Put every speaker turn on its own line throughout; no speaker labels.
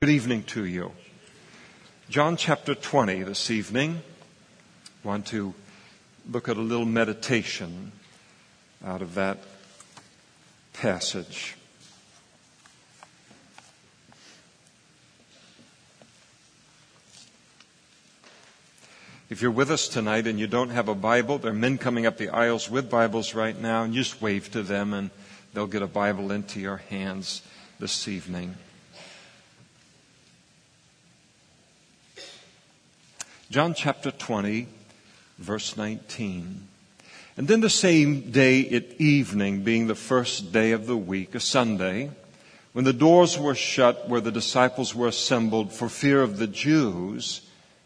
Good evening to you. John chapter 20 this evening. I want to look at a little meditation out of that passage. If you're with us tonight and you don't have a Bible, there are men coming up the aisles with Bibles right now, and you just wave to them and they'll get a Bible into your hands this evening. John chapter 20, verse 19. And then the same day at evening, being the first day of the week, a Sunday, when the doors were shut where the disciples were assembled for fear of the Jews,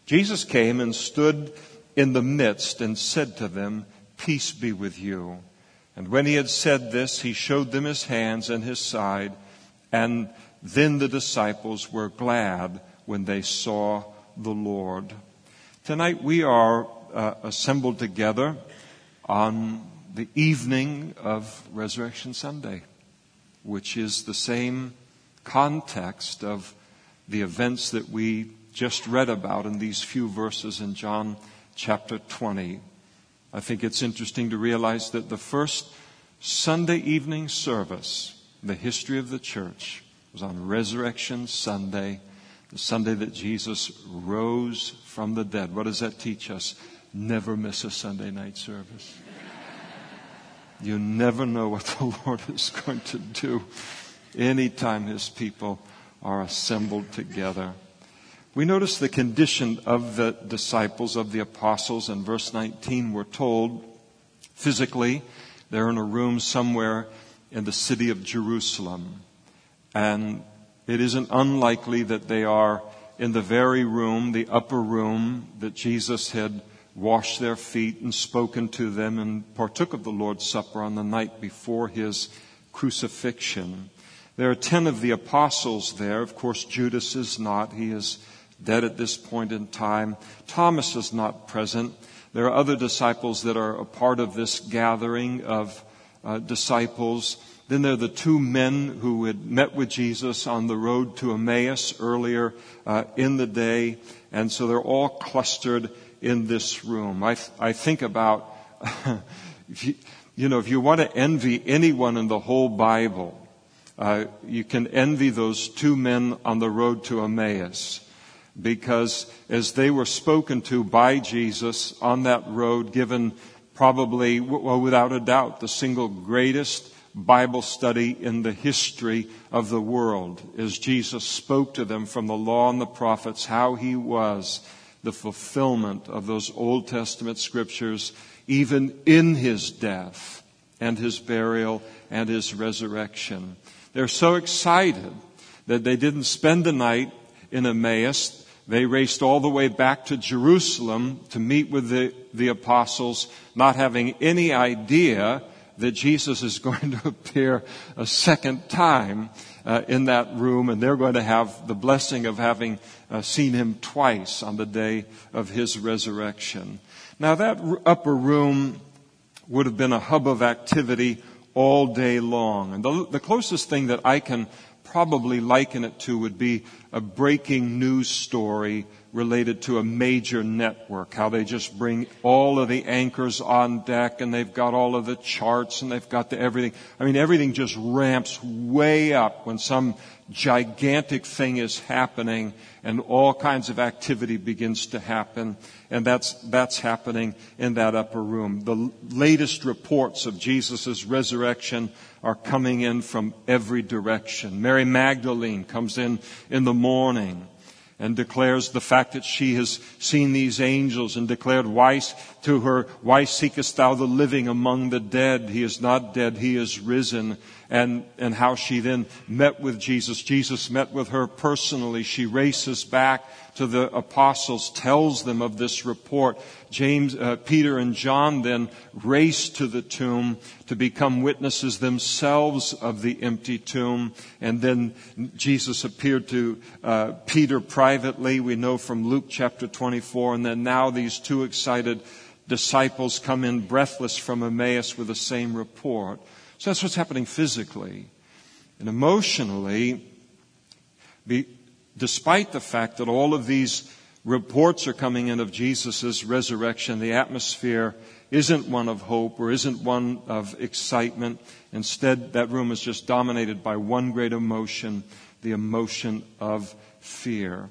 Jesus came and stood in the midst and said to them, Peace be with you. And when he had said this, he showed them his hands and his side, and then the disciples were glad when they saw the Lord. Tonight we are uh, assembled together on the evening of Resurrection Sunday, which is the same context of the events that we just read about in these few verses in John chapter 20. I think it's interesting to realize that the first Sunday evening service in the history of the church was on Resurrection Sunday the Sunday that Jesus rose from the dead. What does that teach us? Never miss a Sunday night service. You never know what the Lord is going to do anytime His people are assembled together. We notice the condition of the disciples, of the apostles. In verse 19, we're told physically they're in a room somewhere in the city of Jerusalem. And it isn't unlikely that they are in the very room, the upper room that Jesus had washed their feet and spoken to them and partook of the Lord's Supper on the night before his crucifixion. There are ten of the apostles there. Of course, Judas is not. He is dead at this point in time. Thomas is not present. There are other disciples that are a part of this gathering of uh, disciples. Then there are the two men who had met with Jesus on the road to Emmaus earlier uh, in the day. And so they're all clustered in this room. I, th- I think about, if you, you, know, if you want to envy anyone in the whole Bible, uh, you can envy those two men on the road to Emmaus. Because as they were spoken to by Jesus on that road, given probably, well, without a doubt, the single greatest Bible study in the history of the world as Jesus spoke to them from the law and the prophets how he was the fulfillment of those Old Testament scriptures even in his death and his burial and his resurrection. They're so excited that they didn't spend the night in Emmaus. They raced all the way back to Jerusalem to meet with the, the apostles, not having any idea that Jesus is going to appear a second time uh, in that room, and they're going to have the blessing of having uh, seen him twice on the day of his resurrection. Now, that upper room would have been a hub of activity all day long. And the, the closest thing that I can probably liken it to would be a breaking news story related to a major network, how they just bring all of the anchors on deck and they've got all of the charts and they've got the everything. I mean, everything just ramps way up when some gigantic thing is happening and all kinds of activity begins to happen. And that's, that's happening in that upper room. The latest reports of Jesus' resurrection are coming in from every direction. Mary Magdalene comes in in the morning and declares the fact that she has seen these angels and declared why, to her, why seekest thou the living among the dead? He is not dead, he is risen. And, and how she then met with Jesus. Jesus met with her personally. She races back to the apostles, tells them of this report. James, uh, Peter and John then race to the tomb to become witnesses themselves of the empty tomb. And then Jesus appeared to uh, Peter privately. We know from Luke chapter 24. And then now these two excited disciples come in breathless from Emmaus with the same report. So that's what's happening physically. And emotionally, be, despite the fact that all of these reports are coming in of Jesus' resurrection, the atmosphere isn't one of hope or isn't one of excitement. Instead, that room is just dominated by one great emotion, the emotion of fear.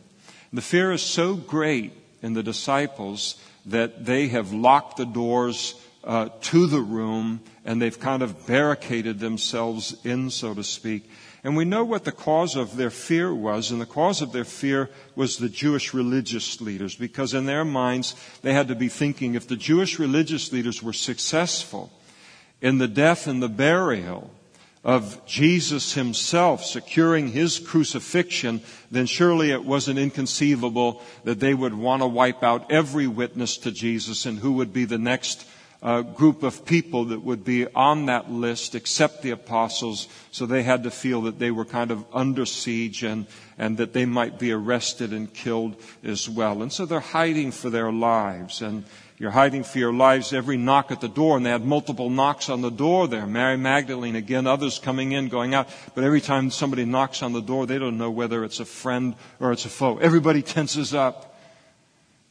The fear is so great in the disciples that they have locked the doors uh, to the room and they've kind of barricaded themselves in, so to speak. And we know what the cause of their fear was, and the cause of their fear was the Jewish religious leaders, because in their minds they had to be thinking if the Jewish religious leaders were successful in the death and the burial of Jesus himself securing his crucifixion, then surely it wasn't inconceivable that they would want to wipe out every witness to Jesus and who would be the next uh, group of people that would be on that list except the apostles. So they had to feel that they were kind of under siege and, and that they might be arrested and killed as well. And so they're hiding for their lives. And you're hiding for your lives every knock at the door. And they had multiple knocks on the door there. Mary Magdalene, again, others coming in, going out. But every time somebody knocks on the door, they don't know whether it's a friend or it's a foe. Everybody tenses up.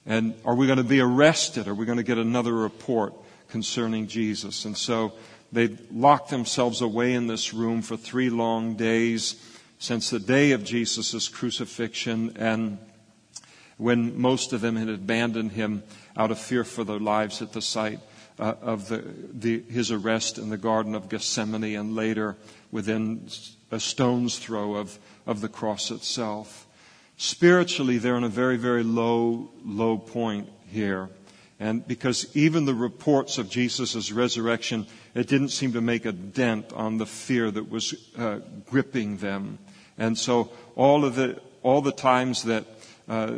And are we going to be arrested? Are we going to get another report? Concerning Jesus. And so they locked themselves away in this room for three long days since the day of Jesus' crucifixion and when most of them had abandoned him out of fear for their lives at the site uh, of the, the, his arrest in the Garden of Gethsemane and later within a stone's throw of, of the cross itself. Spiritually, they're in a very, very low, low point here. And because even the reports of Jesus' resurrection, it didn't seem to make a dent on the fear that was uh, gripping them. And so all of the, all the times that, uh,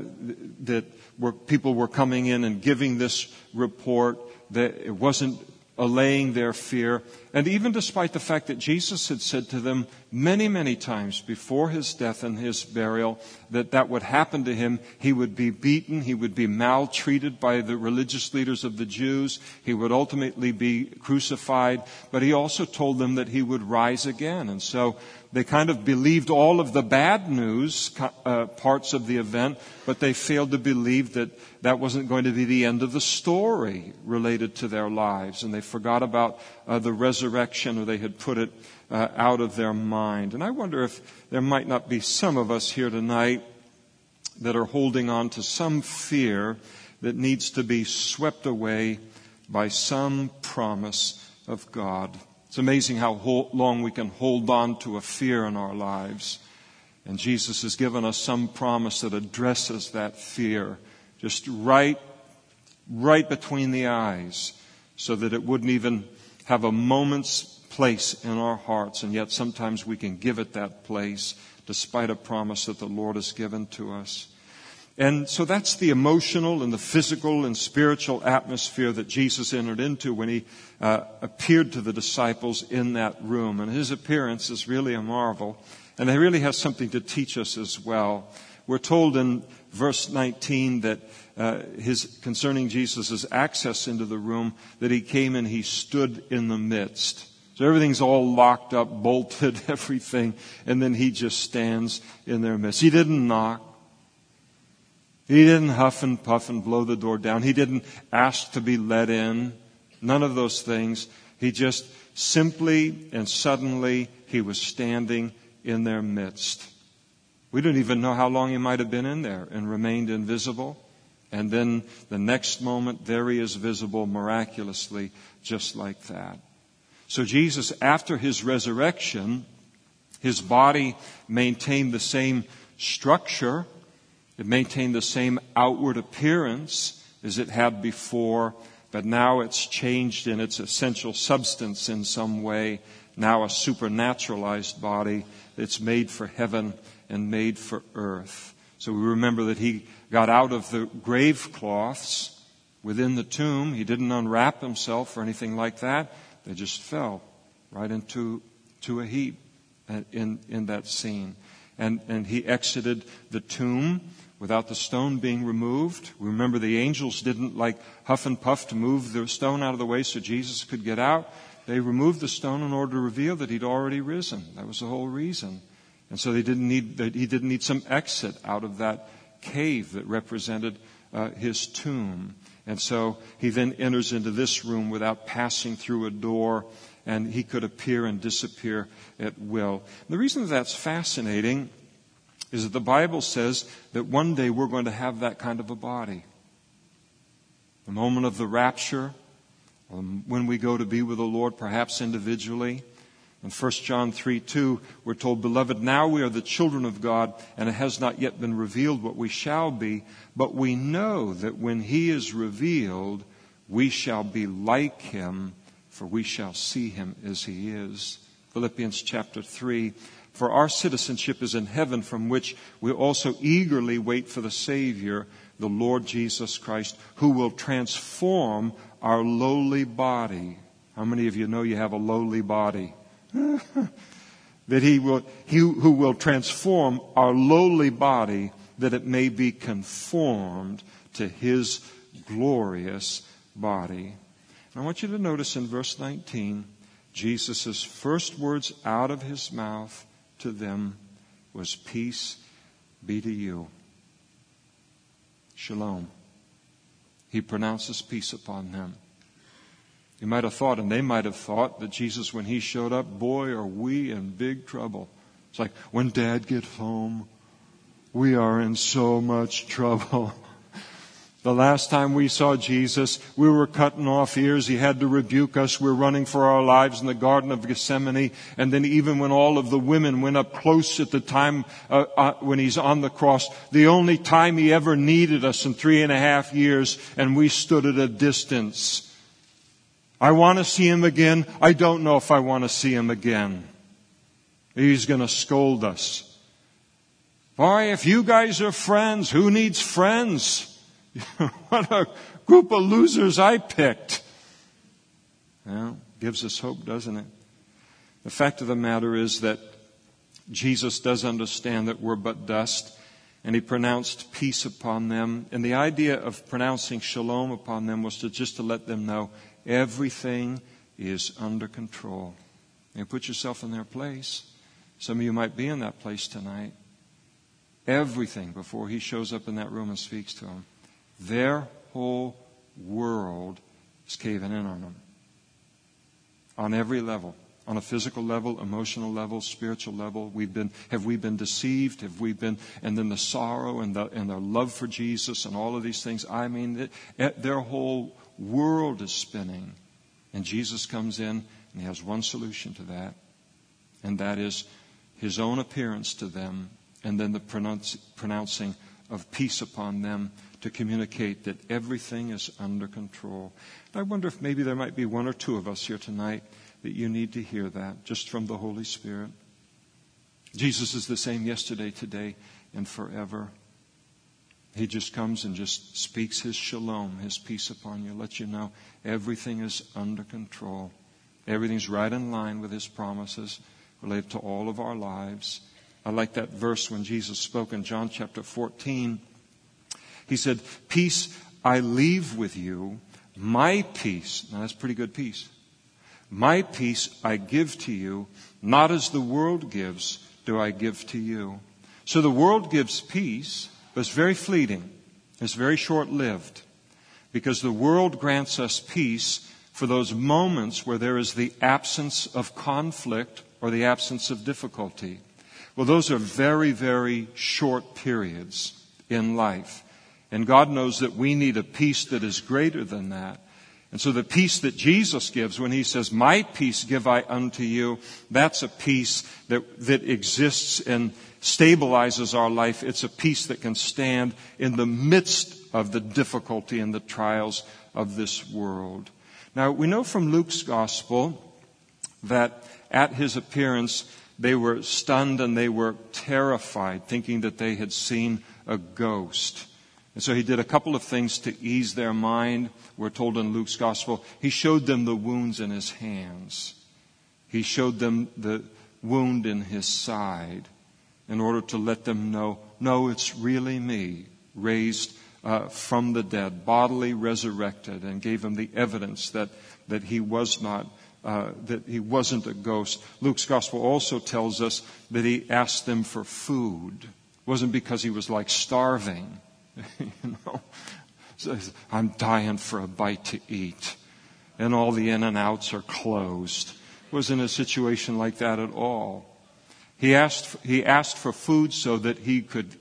that were, people were coming in and giving this report, that it wasn't allaying their fear. And even despite the fact that Jesus had said to them many, many times before his death and his burial that that would happen to him, he would be beaten, he would be maltreated by the religious leaders of the Jews, he would ultimately be crucified, but he also told them that he would rise again. And so they kind of believed all of the bad news uh, parts of the event, but they failed to believe that that wasn't going to be the end of the story related to their lives. And they forgot about uh, the resurrection or they had put it uh, out of their mind. And I wonder if there might not be some of us here tonight that are holding on to some fear that needs to be swept away by some promise of God. It's amazing how long we can hold on to a fear in our lives. And Jesus has given us some promise that addresses that fear just right, right between the eyes so that it wouldn't even have a moment's place in our hearts. And yet sometimes we can give it that place despite a promise that the Lord has given to us. And so that's the emotional and the physical and spiritual atmosphere that Jesus entered into when he uh, appeared to the disciples in that room. And his appearance is really a marvel. And it really has something to teach us as well. We're told in verse 19 that uh, his concerning Jesus' access into the room that he came and he stood in the midst. So everything's all locked up, bolted, everything, and then he just stands in their midst. He didn't knock. He didn't huff and puff and blow the door down. He didn't ask to be let in. None of those things. He just simply and suddenly he was standing in their midst. We don't even know how long he might have been in there and remained invisible. And then the next moment, there he is visible miraculously, just like that. So Jesus, after his resurrection, his body maintained the same structure it maintained the same outward appearance as it had before, but now it's changed in its essential substance in some way. Now a supernaturalized body that's made for heaven and made for earth. So we remember that he got out of the grave cloths within the tomb. He didn't unwrap himself or anything like that. They just fell right into to a heap uh, in, in that scene. And, and he exited the tomb without the stone being removed. We remember, the angels didn't like huff and puff to move the stone out of the way so Jesus could get out. They removed the stone in order to reveal that he'd already risen. That was the whole reason. And so they didn't need, he didn't need some exit out of that cave that represented uh, his tomb. And so he then enters into this room without passing through a door, and he could appear and disappear at will. And the reason that that's fascinating is that the Bible says that one day we're going to have that kind of a body. The moment of the rapture, um, when we go to be with the Lord, perhaps individually. In 1 John 3 2, we're told, Beloved, now we are the children of God, and it has not yet been revealed what we shall be, but we know that when He is revealed, we shall be like Him, for we shall see Him as He is. Philippians chapter 3. For our citizenship is in heaven, from which we also eagerly wait for the Savior, the Lord Jesus Christ, who will transform our lowly body. How many of you know you have a lowly body? that he will, he who will transform our lowly body that it may be conformed to his glorious body. And I want you to notice in verse 19, Jesus' first words out of his mouth to them was, Peace be to you. Shalom. He pronounces peace upon them. You might have thought, and they might have thought, that Jesus, when he showed up, boy, are we in big trouble. It's like when dad gets home, we are in so much trouble. The last time we saw Jesus, we were cutting off ears. He had to rebuke us. We're running for our lives in the Garden of Gethsemane. And then even when all of the women went up close at the time uh, uh, when he's on the cross, the only time he ever needed us in three and a half years, and we stood at a distance. I want to see him again. I don't know if I want to see him again. He's going to scold us. Boy, if you guys are friends, who needs friends? what a group of losers I picked. Well, gives us hope, doesn't it? The fact of the matter is that Jesus does understand that we're but dust, and he pronounced peace upon them. And the idea of pronouncing shalom upon them was to just to let them know Everything is under control. You put yourself in their place. Some of you might be in that place tonight. Everything before he shows up in that room and speaks to them. Their whole world is caving in on them. On every level. On a physical level, emotional level, spiritual level, we've been, have we been deceived? Have we been, and then the sorrow and the, and the love for Jesus and all of these things. I mean, it, their whole world is spinning. And Jesus comes in and he has one solution to that, and that is his own appearance to them and then the pronouncing of peace upon them to communicate that everything is under control. I wonder if maybe there might be one or two of us here tonight that you need to hear that just from the Holy Spirit. Jesus is the same yesterday, today, and forever. He just comes and just speaks his shalom, his peace upon you, lets you know everything is under control. Everything's right in line with his promises related to all of our lives. I like that verse when Jesus spoke in John chapter 14. He said, Peace I leave with you, my peace. Now that's pretty good peace. My peace I give to you, not as the world gives, do I give to you. So the world gives peace but it's very fleeting. It's very short lived. Because the world grants us peace for those moments where there is the absence of conflict or the absence of difficulty. Well, those are very, very short periods in life. And God knows that we need a peace that is greater than that. And so the peace that Jesus gives when he says, My peace give I unto you, that's a peace that, that exists and stabilizes our life. It's a peace that can stand in the midst of the difficulty and the trials of this world. Now, we know from Luke's gospel that at his appearance, they were stunned and they were terrified, thinking that they had seen a ghost. And so he did a couple of things to ease their mind. We're told in Luke's gospel, he showed them the wounds in his hands. He showed them the wound in his side in order to let them know, no, it's really me, raised uh, from the dead, bodily resurrected, and gave them the evidence that, that he was not uh, that he wasn't a ghost. Luke's gospel also tells us that he asked them for food. It wasn't because he was like starving. you know, I'm dying for a bite to eat, and all the In-N-Outs are closed. Wasn't a situation like that at all. He asked, he asked for food so that he could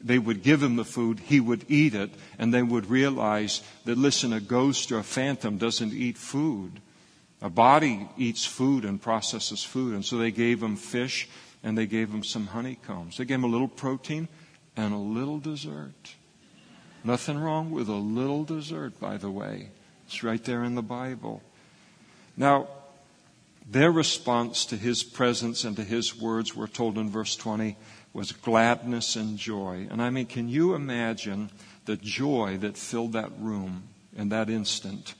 they would give him the food, he would eat it, and they would realize that, listen, a ghost or a phantom doesn't eat food. A body eats food and processes food. And so they gave him fish and they gave him some honeycombs. They gave him a little protein and a little dessert. Nothing wrong with a little dessert, by the way. It's right there in the Bible. Now, their response to his presence and to his words, we're told in verse 20, was gladness and joy. And I mean, can you imagine the joy that filled that room in that instant?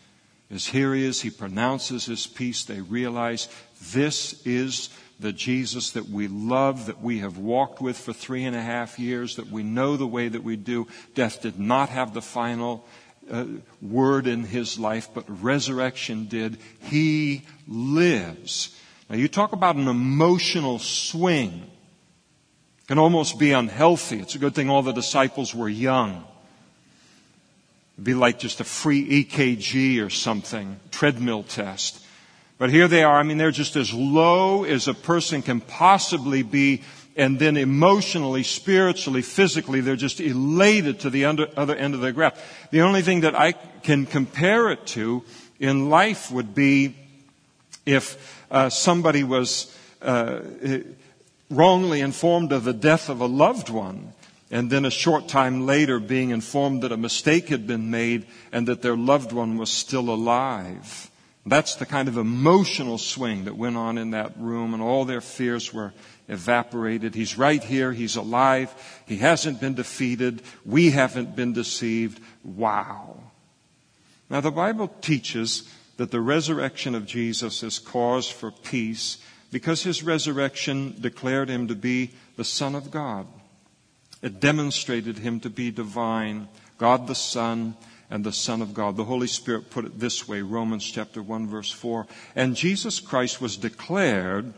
As here he is, he pronounces his peace. They realize this is the Jesus that we love, that we have walked with for three and a half years, that we know the way that we do. Death did not have the final uh, word in his life, but resurrection did. He lives. Now you talk about an emotional swing. It can almost be unhealthy. It's a good thing all the disciples were young. It'd be like just a free EKG or something, treadmill test. But here they are. I mean, they're just as low as a person can possibly be. And then emotionally, spiritually, physically, they're just elated to the under, other end of the graph. The only thing that I can compare it to in life would be if uh, somebody was uh, wrongly informed of the death of a loved one and then a short time later being informed that a mistake had been made and that their loved one was still alive. That's the kind of emotional swing that went on in that room and all their fears were evaporated. He's right here. He's alive. He hasn't been defeated. We haven't been deceived. Wow. Now the Bible teaches that the resurrection of Jesus is cause for peace because his resurrection declared him to be the Son of God. It demonstrated him to be divine, God the Son and the Son of God. The Holy Spirit put it this way, Romans chapter 1 verse 4. And Jesus Christ was declared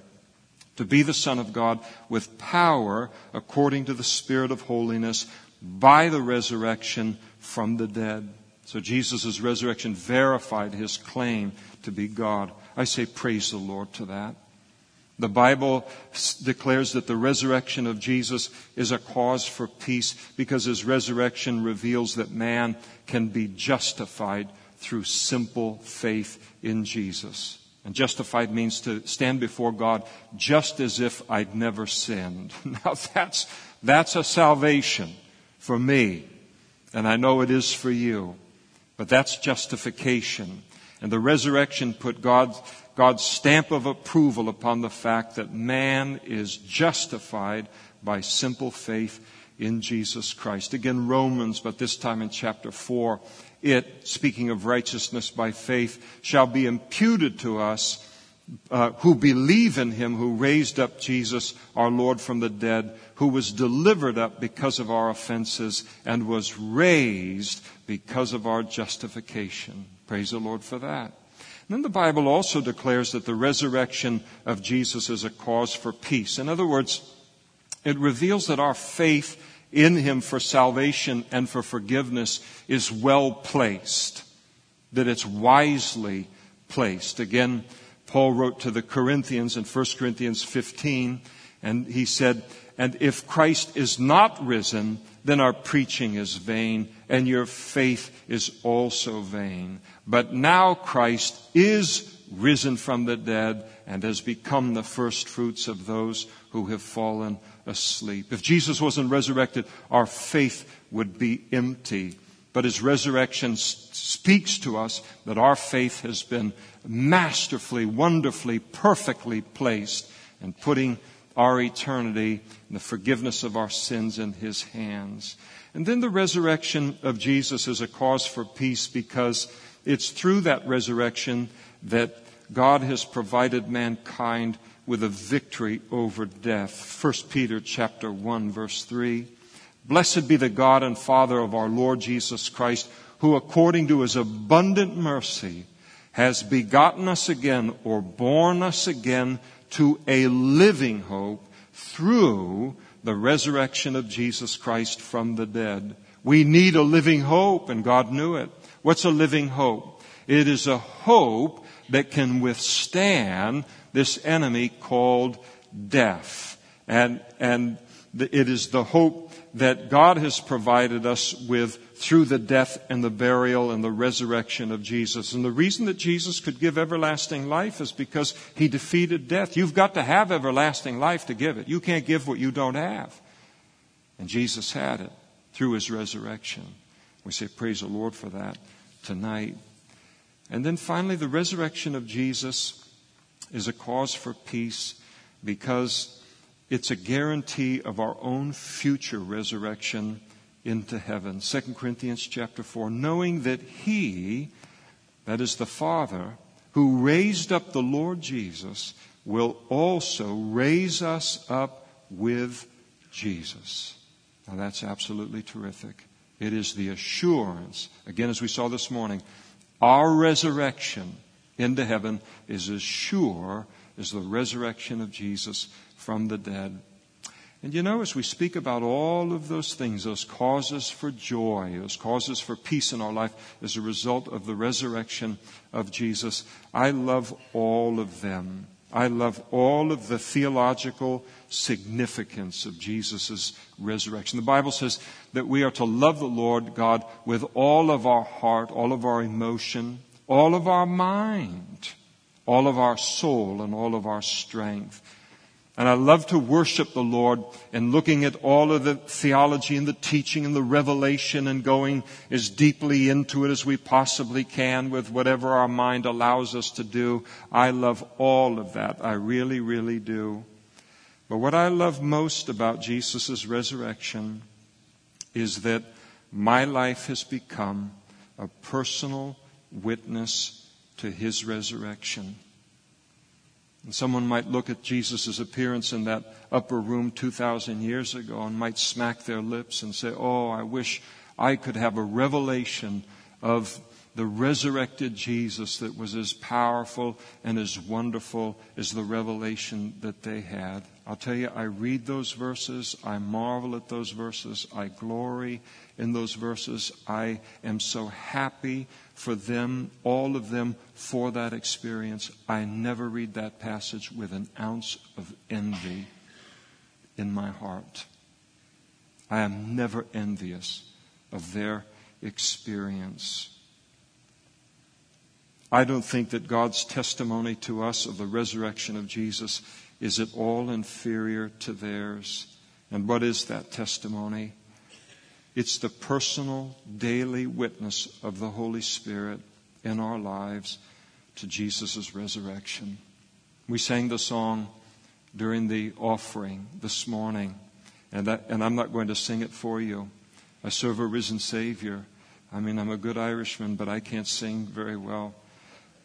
to be the Son of God with power according to the Spirit of holiness by the resurrection from the dead. So Jesus' resurrection verified his claim to be God. I say praise the Lord to that. The Bible declares that the resurrection of Jesus is a cause for peace because his resurrection reveals that man can be justified through simple faith in Jesus. And justified means to stand before God just as if I'd never sinned. Now that's, that's a salvation for me. And I know it is for you. But that's justification. And the resurrection put God God's stamp of approval upon the fact that man is justified by simple faith in Jesus Christ. Again, Romans, but this time in chapter 4, it, speaking of righteousness by faith, shall be imputed to us uh, who believe in him who raised up Jesus, our Lord, from the dead, who was delivered up because of our offenses and was raised because of our justification. Praise the Lord for that. Then the Bible also declares that the resurrection of Jesus is a cause for peace. In other words, it reveals that our faith in Him for salvation and for forgiveness is well placed, that it's wisely placed. Again, Paul wrote to the Corinthians in 1 Corinthians 15, and he said, And if Christ is not risen, then our preaching is vain, and your faith is also vain. But now Christ is risen from the dead and has become the first fruits of those who have fallen asleep. If Jesus wasn't resurrected, our faith would be empty. But his resurrection speaks to us that our faith has been masterfully, wonderfully, perfectly placed in putting our eternity and the forgiveness of our sins in his hands. And then the resurrection of Jesus is a cause for peace because it's through that resurrection that God has provided mankind with a victory over death. 1 Peter chapter 1 verse 3. Blessed be the God and Father of our Lord Jesus Christ, who according to his abundant mercy has begotten us again or born us again to a living hope through the resurrection of Jesus Christ from the dead. We need a living hope, and God knew it. What's a living hope? It is a hope that can withstand this enemy called death. And, and it is the hope that God has provided us with through the death and the burial and the resurrection of Jesus. And the reason that Jesus could give everlasting life is because he defeated death. You've got to have everlasting life to give it. You can't give what you don't have. And Jesus had it through his resurrection. We say, Praise the Lord for that tonight. And then finally, the resurrection of Jesus is a cause for peace because it's a guarantee of our own future resurrection into heaven. 2 Corinthians chapter 4, knowing that he, that is the Father, who raised up the Lord Jesus, will also raise us up with Jesus. Now that's absolutely terrific. It is the assurance, again, as we saw this morning, our resurrection into heaven is as sure as the resurrection of Jesus from the dead. And you know, as we speak about all of those things, those causes for joy, those causes for peace in our life as a result of the resurrection of Jesus, I love all of them. I love all of the theological significance of Jesus' resurrection. The Bible says that we are to love the Lord God with all of our heart, all of our emotion, all of our mind, all of our soul, and all of our strength. And I love to worship the Lord and looking at all of the theology and the teaching and the revelation and going as deeply into it as we possibly can with whatever our mind allows us to do. I love all of that. I really, really do. But what I love most about Jesus' resurrection is that my life has become a personal witness to his resurrection. And someone might look at Jesus' appearance in that upper room 2,000 years ago and might smack their lips and say, Oh, I wish I could have a revelation of the resurrected Jesus that was as powerful and as wonderful as the revelation that they had. I'll tell you, I read those verses, I marvel at those verses, I glory in those verses. I am so happy for them, all of them, for that experience. I never read that passage with an ounce of envy in my heart. I am never envious of their experience. I don't think that God's testimony to us of the resurrection of Jesus is at all inferior to theirs. And what is that testimony? It's the personal, daily witness of the Holy Spirit in our lives to Jesus' resurrection. We sang the song during the offering this morning, and, that, and I'm not going to sing it for you. I serve a risen Savior. I mean, I'm a good Irishman, but I can't sing very well.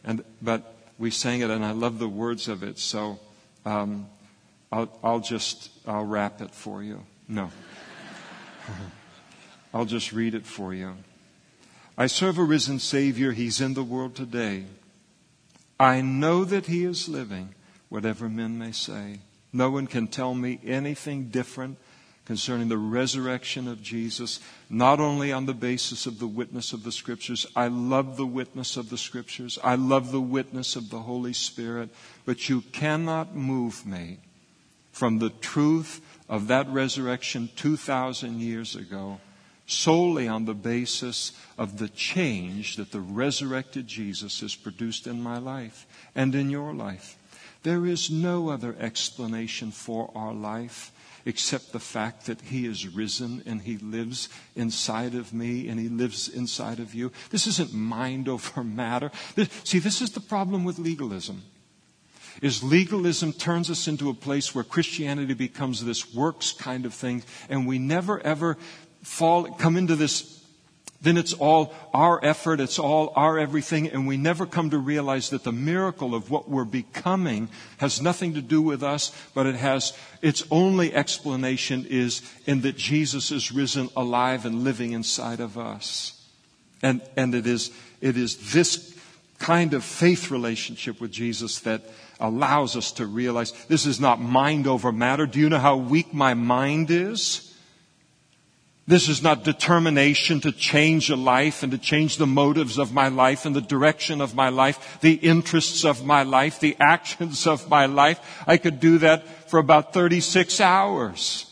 And, but we sang it, and I love the words of it, so um, I'll, I'll just I'll rap it for you. No. I'll just read it for you. I serve a risen Savior. He's in the world today. I know that He is living, whatever men may say. No one can tell me anything different concerning the resurrection of Jesus, not only on the basis of the witness of the Scriptures. I love the witness of the Scriptures. I love the witness of the Holy Spirit. But you cannot move me from the truth of that resurrection 2,000 years ago solely on the basis of the change that the resurrected Jesus has produced in my life and in your life. There is no other explanation for our life except the fact that He is risen and He lives inside of me and He lives inside of you. This isn't mind over matter. This, see, this is the problem with legalism. Is legalism turns us into a place where Christianity becomes this works kind of thing, and we never ever fall, come into this, then it's all our effort, it's all our everything, and we never come to realize that the miracle of what we're becoming has nothing to do with us, but it has, its only explanation is in that Jesus is risen alive and living inside of us. And, and it is, it is this kind of faith relationship with Jesus that allows us to realize this is not mind over matter. Do you know how weak my mind is? This is not determination to change a life and to change the motives of my life and the direction of my life, the interests of my life, the actions of my life. I could do that for about 36 hours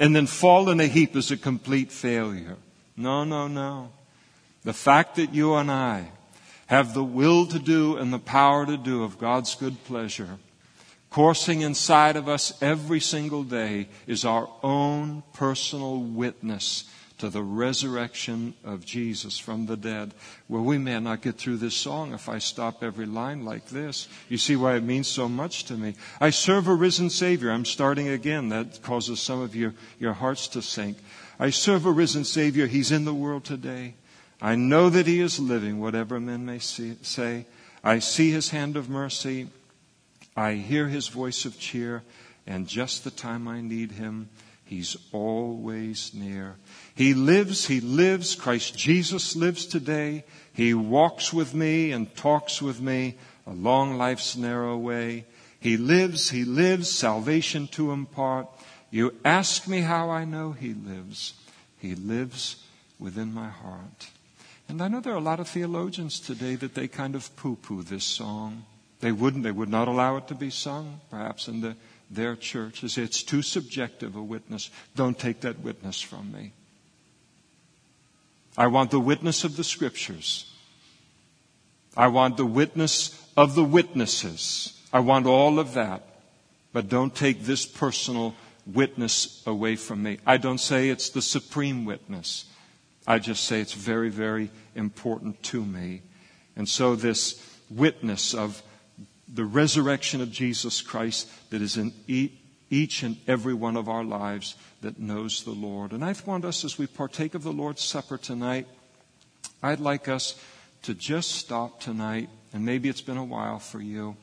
and then fall in a heap as a complete failure. No, no, no. The fact that you and I have the will to do and the power to do of God's good pleasure coursing inside of us every single day is our own personal witness to the resurrection of Jesus from the dead. Well, we may not get through this song if I stop every line like this. You see why it means so much to me. I serve a risen Savior. I'm starting again. That causes some of your, your hearts to sink. I serve a risen Savior. He's in the world today. I know that He is living, whatever men may see, say. I see His hand of mercy. I hear his voice of cheer, and just the time I need him, he's always near. He lives, he lives. Christ Jesus lives today. He walks with me and talks with me along life's narrow way. He lives, he lives, salvation to impart. You ask me how I know he lives. He lives within my heart. And I know there are a lot of theologians today that they kind of poo poo this song. They wouldn't, they would not allow it to be sung, perhaps in the, their church. They say it's too subjective a witness. Don't take that witness from me. I want the witness of the scriptures. I want the witness of the witnesses. I want all of that. But don't take this personal witness away from me. I don't say it's the supreme witness. I just say it's very, very important to me. And so this witness of the resurrection of Jesus Christ that is in each and every one of our lives that knows the Lord. And I want us, as we partake of the Lord's Supper tonight, I'd like us to just stop tonight, and maybe it's been a while for you,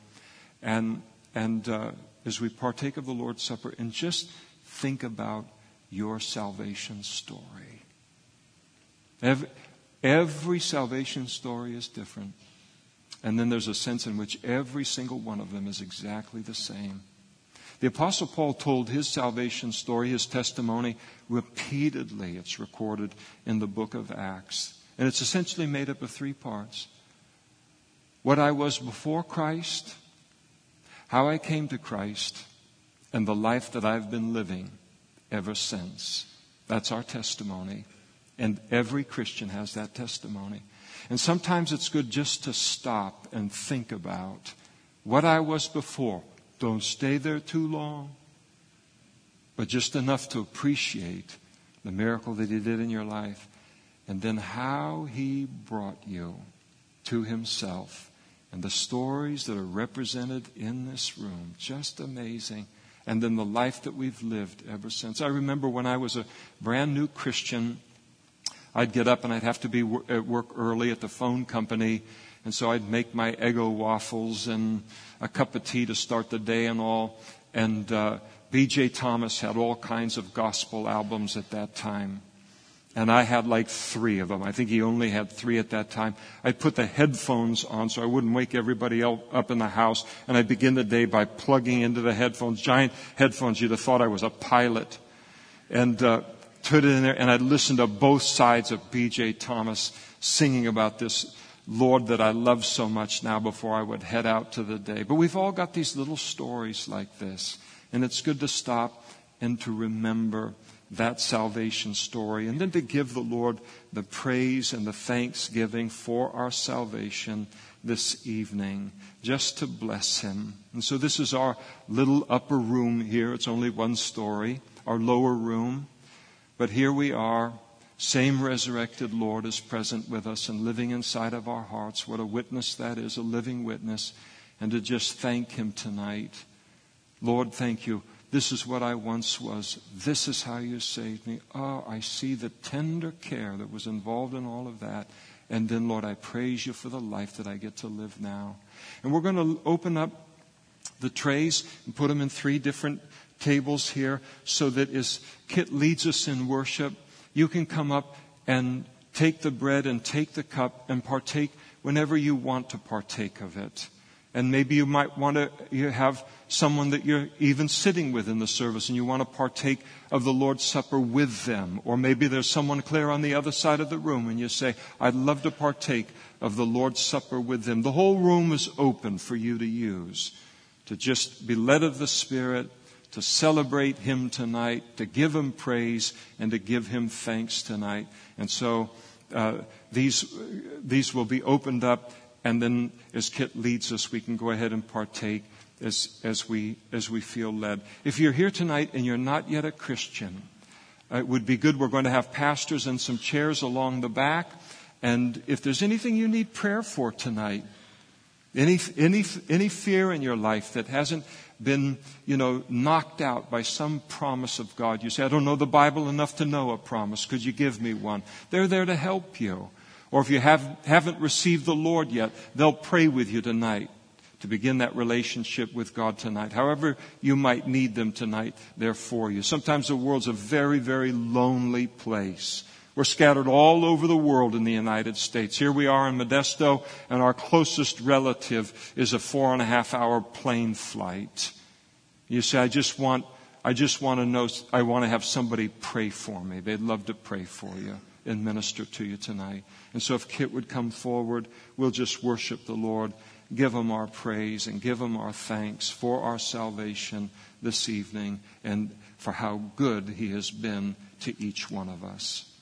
and, and uh, as we partake of the Lord's Supper, and just think about your salvation story. Every, every salvation story is different. And then there's a sense in which every single one of them is exactly the same. The Apostle Paul told his salvation story, his testimony, repeatedly. It's recorded in the book of Acts. And it's essentially made up of three parts what I was before Christ, how I came to Christ, and the life that I've been living ever since. That's our testimony. And every Christian has that testimony. And sometimes it's good just to stop and think about what I was before. Don't stay there too long, but just enough to appreciate the miracle that He did in your life, and then how He brought you to Himself. And the stories that are represented in this room, just amazing. And then the life that we've lived ever since. I remember when I was a brand new Christian I'd get up and I'd have to be at work early at the phone company. And so I'd make my Eggo waffles and a cup of tea to start the day and all. And uh, B.J. Thomas had all kinds of gospel albums at that time. And I had like three of them. I think he only had three at that time. I'd put the headphones on so I wouldn't wake everybody up in the house. And I'd begin the day by plugging into the headphones, giant headphones. You'd have thought I was a pilot. And uh, it in there, and I'd listen to both sides of B.J. Thomas singing about this Lord that I love so much now before I would head out to the day. But we've all got these little stories like this, and it's good to stop and to remember that salvation story, and then to give the Lord the praise and the thanksgiving for our salvation this evening, just to bless Him. And so this is our little upper room here. It's only one story. Our lower room. But here we are. Same resurrected Lord is present with us and living inside of our hearts. What a witness that is, a living witness. And to just thank Him tonight. Lord, thank you. This is what I once was. This is how you saved me. Oh, I see the tender care that was involved in all of that. And then, Lord, I praise you for the life that I get to live now. And we're going to open up the trays and put them in three different tables here so that as Kit leads us in worship, you can come up and take the bread and take the cup and partake whenever you want to partake of it. And maybe you might want to you have someone that you're even sitting with in the service and you want to partake of the Lord's Supper with them. Or maybe there's someone clear on the other side of the room and you say, I'd love to partake of the Lord's Supper with them. The whole room is open for you to use, to just be led of the Spirit, to celebrate Him tonight, to give Him praise, and to give Him thanks tonight. And so uh, these, these will be opened up and then as Kit leads us, we can go ahead and partake as, as, we, as we feel led. If you're here tonight and you're not yet a Christian, uh, it would be good. We're going to have pastors and some chairs along the back. And if there's anything you need prayer for tonight, any, any, any fear in your life that hasn't been, you know, knocked out by some promise of God, you say, I don't know the Bible enough to know a promise. Could you give me one? They're there to help you. Or if you have, haven't received the Lord yet, they'll pray with you tonight to begin that relationship with God tonight. However you might need them tonight, they're for you. Sometimes the world's a very, very lonely place. We're scattered all over the world in the United States. Here we are in Modesto, and our closest relative is a four and a half hour plane flight. You say, I just want, I just want to know, I want to have somebody pray for me. They'd love to pray for you and minister to you tonight. And so if Kit would come forward, we'll just worship the Lord, give him our praise, and give him our thanks for our salvation this evening and for how good he has been to each one of us.